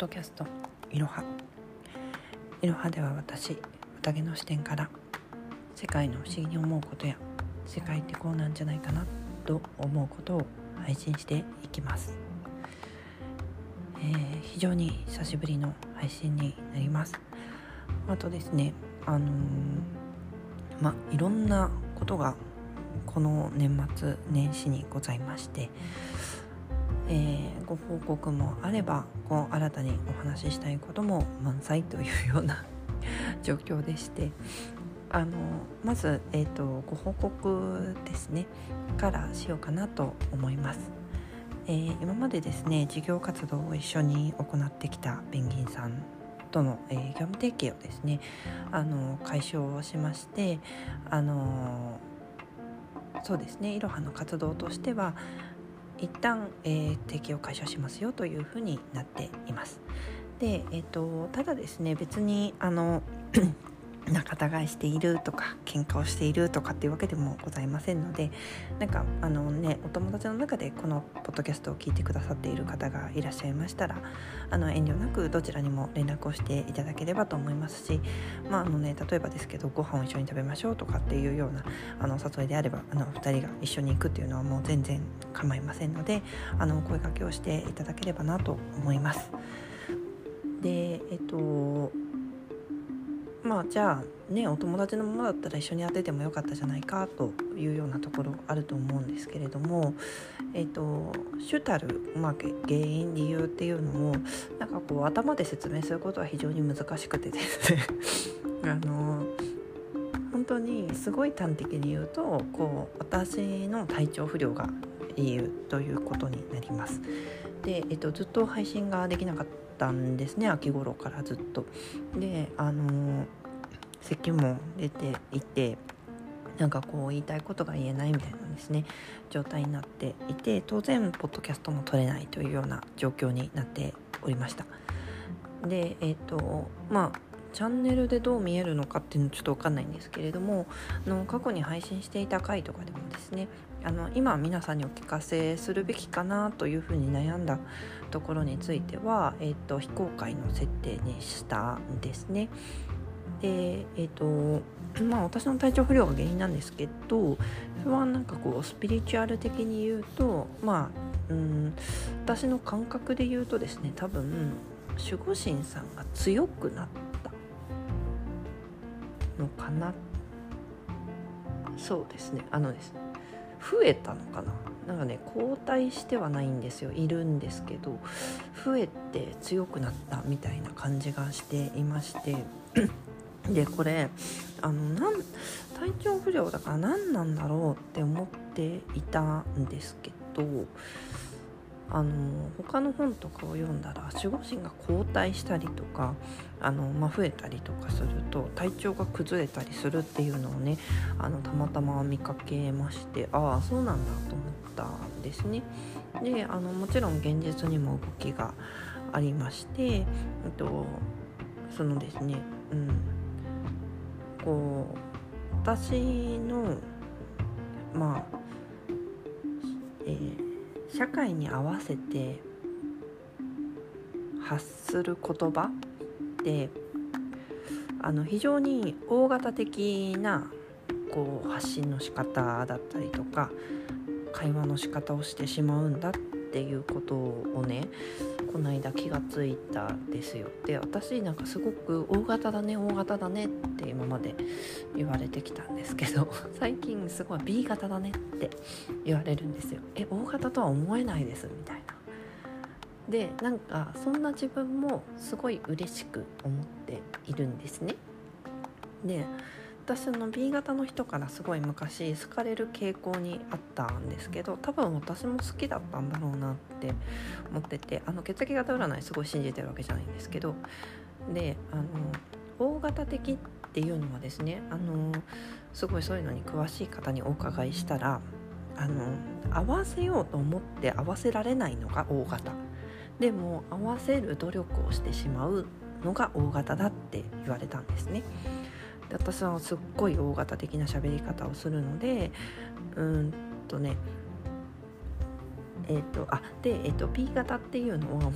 ドキャストいろはいろはでは私宴の視点から世界の不思議に思うことや世界ってこうなんじゃないかなと思うことを配信していきます、えー、非常に久しぶりの配信になります。あとですねあのー、まいろんなことがこの年末年始にございましてえー、ご報告もあればこう新たにお話ししたいことも満載というような 状況でしてあのまず、えーと、ご報告ですねからしようかなと思います。えー、今までですね事業活動を一緒に行ってきたペンギンさんとの、えー、業務提携をですねあの解消をしましてあのそうですねいろはの活動としては一旦、えー、提携を解消しますよというふうになっています。で、えーと、ただですね別にあの仲違いしているとか喧嘩をしているとかっていうわけでもございませんのでなんかあのねお友達の中でこのポッドキャストを聞いてくださっている方がいらっしゃいましたらあの遠慮なくどちらにも連絡をしていただければと思いますしまああのね例えばですけどご飯を一緒に食べましょうとかっていうようなあの誘いであればあの2人が一緒に行くっていうのはもう全然構いませんのであの声かけをしていただければなと思います。でえっとまあじゃあねお友達のままだったら一緒に当ててもよかったじゃないかというようなところあると思うんですけれども、えーと、主たる、まあ、原因理由っていうのをなんかこう頭で説明することは非常に難しくてですねあの本当にすごい端的に言うとこう私の体調不良が理由ということになります。で、えっと、ずっと配信ができなかったんですね秋頃からずっと。であの咳も出ていてなんかこう言いたいことが言えないみたいなですね状態になっていて当然ポッドキャストも撮れないというような状況になっておりましたでえっ、ー、とまあチャンネルでどう見えるのかっていうのちょっと分かんないんですけれどもあの過去に配信していた回とかでもですねあの今皆さんにお聞かせするべきかなというふうに悩んだところについては、えーと、非公開の設定にしたんですね。でえ、ー、とまあ私の体調不良が原因なんですけどそれはなんかこうスピリチュアル的に言うとまあうん私の感覚で言うとですね多分守護神さんが強くなったのかなそうですねあのですね増えたのかな？なんかね交代してはないんですよ。いるんですけど増えて強くなったみたいな感じがしていまして。でこれあのなん体調不良だから何なんだろうって思っていたんですけどあの他の本とかを読んだら守護神が後退したりとかあの、まあ、増えたりとかすると体調が崩れたりするっていうのをねあのたまたま見かけましてああそうなんだと思ったんですね。であのもちろん現実にも動きがありまして、と、そのですね、うん、こう私のまあえー社会に合わせて発する言葉ってあの非常に大型的なこう発信の仕方だったりとか会話の仕方をしてしまうんだっていうことをねこの間気がついたですよ。で私なんかすごく大型だね大型だねって今まで言われてきたんですけど 最近すごい B 型だねって言われるんですよ。え大型とは思えないですみたいな。でなんかそんな自分もすごい嬉しく思っているんですね。で私の B 型の人からすごい昔好かれる傾向にあったんですけど多分私も好きだったんだろうなって思っててあの血液型占いすごい信じてるわけじゃないんですけどであの大型的っていうのはですねあのすごいそういうのに詳しい方にお伺いしたらあの合わせようと思って合わせられないのが大型。でも合わせる努力をしてしまうのが大型だって言われたんですね。で私はすっごい大型的な喋り方をするのでうんとねえっ、ー、とあで、えーと、P 型っていうのはもう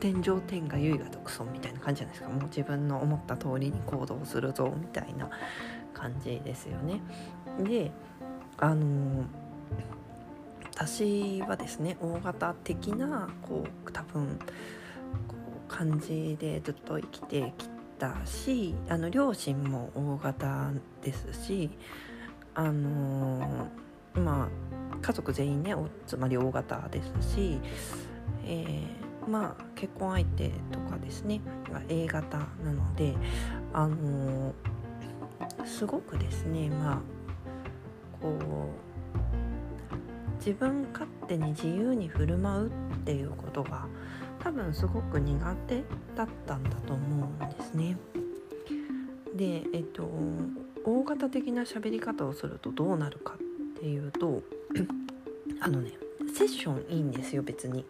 天上天下唯我独尊みたいな感じじゃないですかもう自分の思った通りに行動するぞみたいな感じですよね。であの私はですね大型的なこう多分こう感じでずっと生きてきたしあの両親も大型ですしあのまあ家族全員ねつまり大型ですし、えー、まあ結婚相手とかですね A 型なのであのすごくですねまあこう自分勝手に自由に振る舞うっていうことが多分すごく苦手だったんだと思うんですね。でえっと大型的な喋り方をするとどうなるかっていうと あのねセッションいいんですよ別に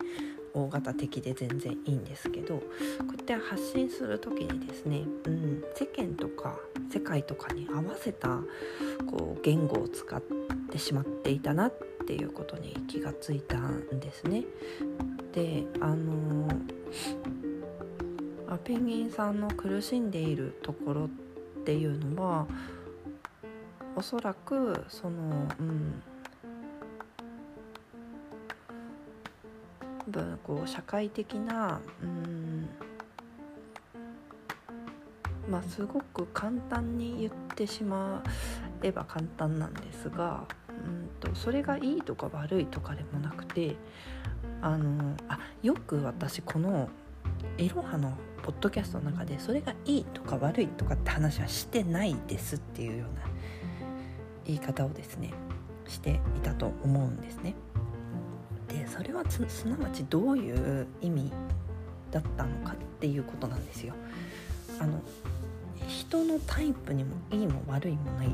大型的で全然いいんですけどこうやって発信する時にですね、うん、世間とか世界とかに合わせたこう言語を使ってしまっていたなってていうことに気がついたんですね。であのペンギンさんの苦しんでいるところっていうのはおそらくそのうん分こう社会的なうんまあすごく簡単に言ってしまえば簡単なんですがとそれがいいとか悪いとかでもなくてあのあよく私このいろはのポッドキャストの中でそれがいいとか悪いとかって話はしてないですっていうような言い方をですねしていたと思うんですね。でそれはすなわちどういう意味だったのかっていうことなんですよ。あの人のタイプにもいいも悪いもないっ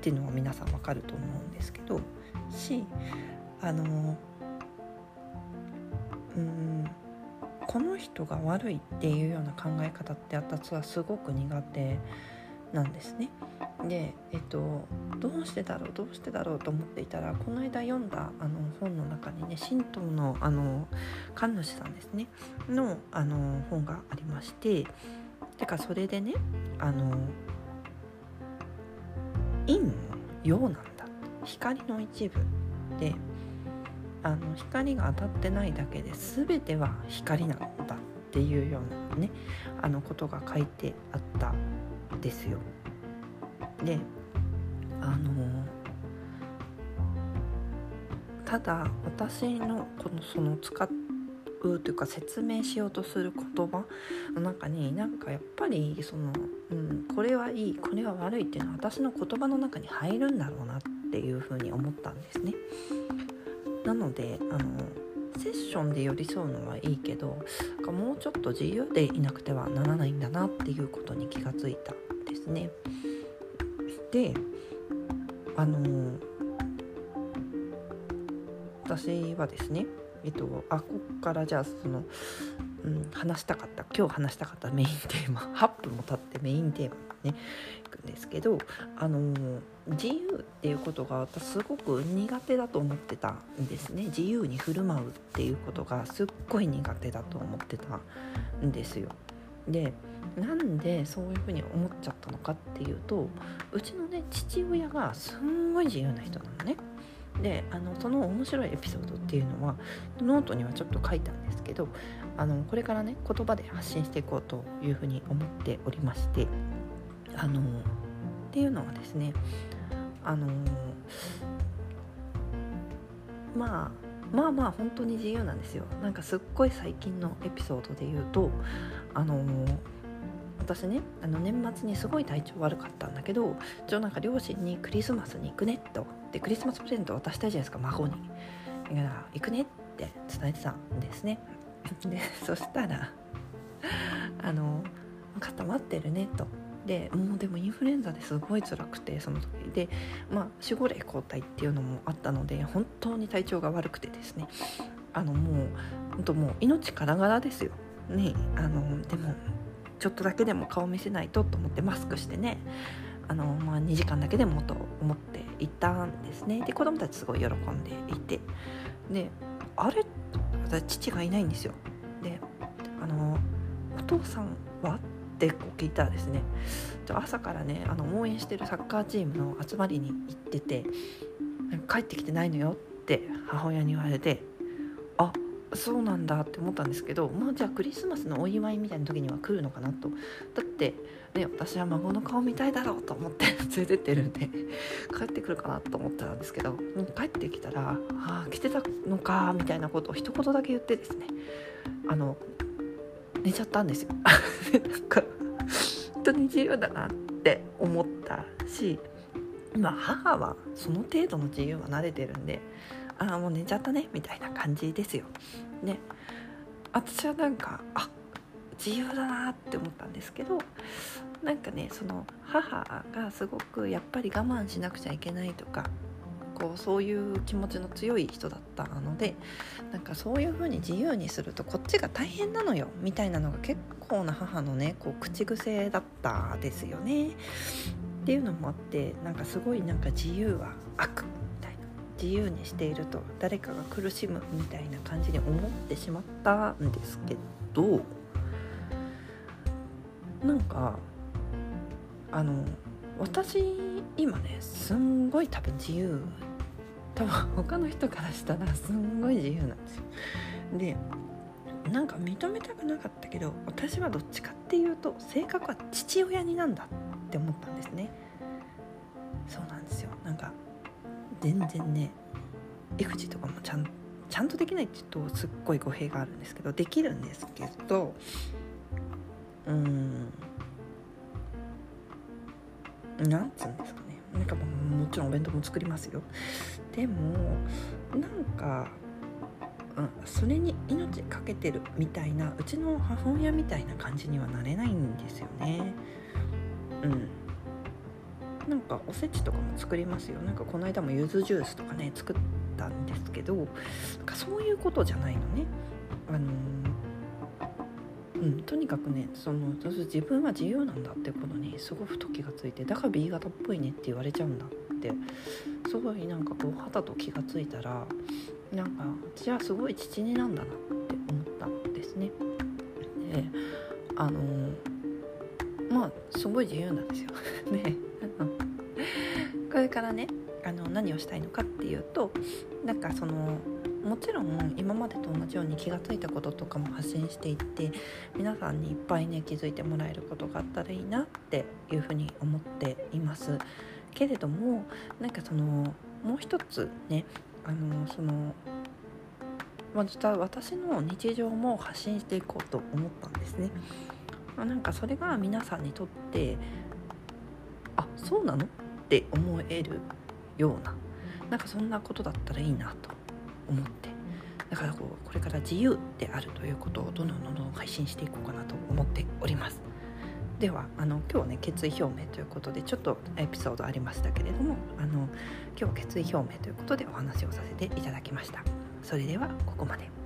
ていうのは皆さんわかると思うんですけどしあのうんこの人が悪いっていうような考え方って私はすごく苦手なんですね。で、えっと、どうしてだろうどうしてだろうと思っていたらこの間読んだあの本の中にね神道のあの神主さんですねのあの本がありましててかそれでねあの陰も陽なん光の一部であの光が当たってないだけで全ては光なんだっていうようなねあのことが書いてあったんですよ。であのただ私のこのその使うというか説明しようとする言葉の中になんかやっぱりその、うん、これはいいこれは悪いっていうのは私の言葉の中に入るんだろうなってていうふうに思ったんですね。なのであのセッションで寄り添うのはいいけどもうちょっと自由でいなくてはならないんだなっていうことに気がついたんですね。であの私はですねえっとあこっからじゃあその、うん、話したかった今日話したかったメインテーマ8分も経ってメインテーマねいくんですけどあの自由っていうことが私すごく苦手だと思ってたんですね自由に振る舞うっていうことがすっごい苦手だと思ってたんですよ。でなんでそういうふうに思っちゃったのかっていうとうちのね父親がすんごい自由な人なのね。であのその面白いエピソードっていうのはノートにはちょっと書いたんですけどあのこれからね言葉で発信していこうというふうに思っておりましてあのっていうのはですねあのまあまあまあ本当に自由なんですよ。なんかすっごい最近のエピソードで言うとあの私ねあの年末にすごい体調悪かったんだけど一応なんか両親にクリスマスに行くねとでクリスマスプレゼント渡したいじゃないですか孫に。だから行くねって伝えてたんですね。でそしたらあの固まってるねと。でもうでもインフルエンザですごい辛くてその時。でまあ守護霊交代っていうのもあったので本当に体調が悪くてですね。あのもう本当もう命からがらですよ。ねあのでもちょっとだけでも顔見せないとと思ってマスクしてね。あの、まあ、2時間だけでもと思って行ったんですね。で子供たちすごい喜んでいて。であれ私父がいないんですよ。であのお父さんはってこう聞いたらですね。朝からねあの応援してるサッカーチームの集まりに行ってて帰ってきてないのよって母親に言われてあそうなんだって思ったんですけどまあじゃあクリスマスのお祝いみたいな時には来るのかなと。だってね私は孫の顔見たいだろうと思って連れてってるんで帰ってくるかなと思ったんですけど帰ってきたら「ああ来てたのか」みたいなことを一言だけ言ってですねあの寝ちゃったんですよ。なんか本当に自由だなって思ったしまあ母はその程度の自由は慣れてるんでああもう寝ちゃったねみたいな感じですよ。ね私はなんかあ自由だなって思ったんですけどなんかねその母がすごくやっぱり我慢しなくちゃいけないとかこうそういう気持ちの強い人だったのでなんかそういう風に自由にするとこっちが大変なのよみたいなのが結構な母のねこう口癖だったですよね。っていうのもあってなんかすごいなんか自由は悪みたいな自由にしていると誰かが苦しむみたいな感じに思ってしまったんですけどなんかあの私今ねすんごい多分自由多分他の人からしたらすんごい自由なんですよ。でなんか認めたくなかったけど私はどっちかっていうと性格は父親になんだって思ったんですね。そうなんですよ。なんか全然ね育児とかもちゃんちゃんとできないって言うとすっごい語弊があるんですけどできるんですけどうんなんつうんですかなんかももちろんお弁当も作りますよ。でもなんか、うん、それに命かけてるみたいなうちの母親みたいな感じにはなれないんですよね。うん。なんかおせちとかも作りますよ。なんかこの間もゆずジュースとかね作ったんですけどなんかそういうことじゃないのね。あのうん、とにかくねその自分は自由なんだってことにすごくふと気がついてだから B 型っぽいねって言われちゃうんだってすごいなんかこう肌と気がついたらなんか私はすごい父になんだなって思ったんですね。であのまあすごい自由なんですよ。ね これからねあの何をしたいのかっていうとなんかそのもちろん今までと同じように気が付いたこととかも発信していって皆さんにいっぱいね気づいてもらえることがあったらいいなっていうふうに思っています。けれどもなんかそのもう一つねあのそのまあ実は私の日常も発信していこうと思ったんですね。なんかそれが皆さんにとってあそうなの？って思えるようななんかそんなことだったらいいなと。思って。だからこうこれから自由であるということをどんどんどんどん配信していこうかなと思っております。ではあの今日はね決意表明ということでちょっとエピソードありましたけれどもあの今日は決意表明ということでお話をさせていただきました。それではここまで。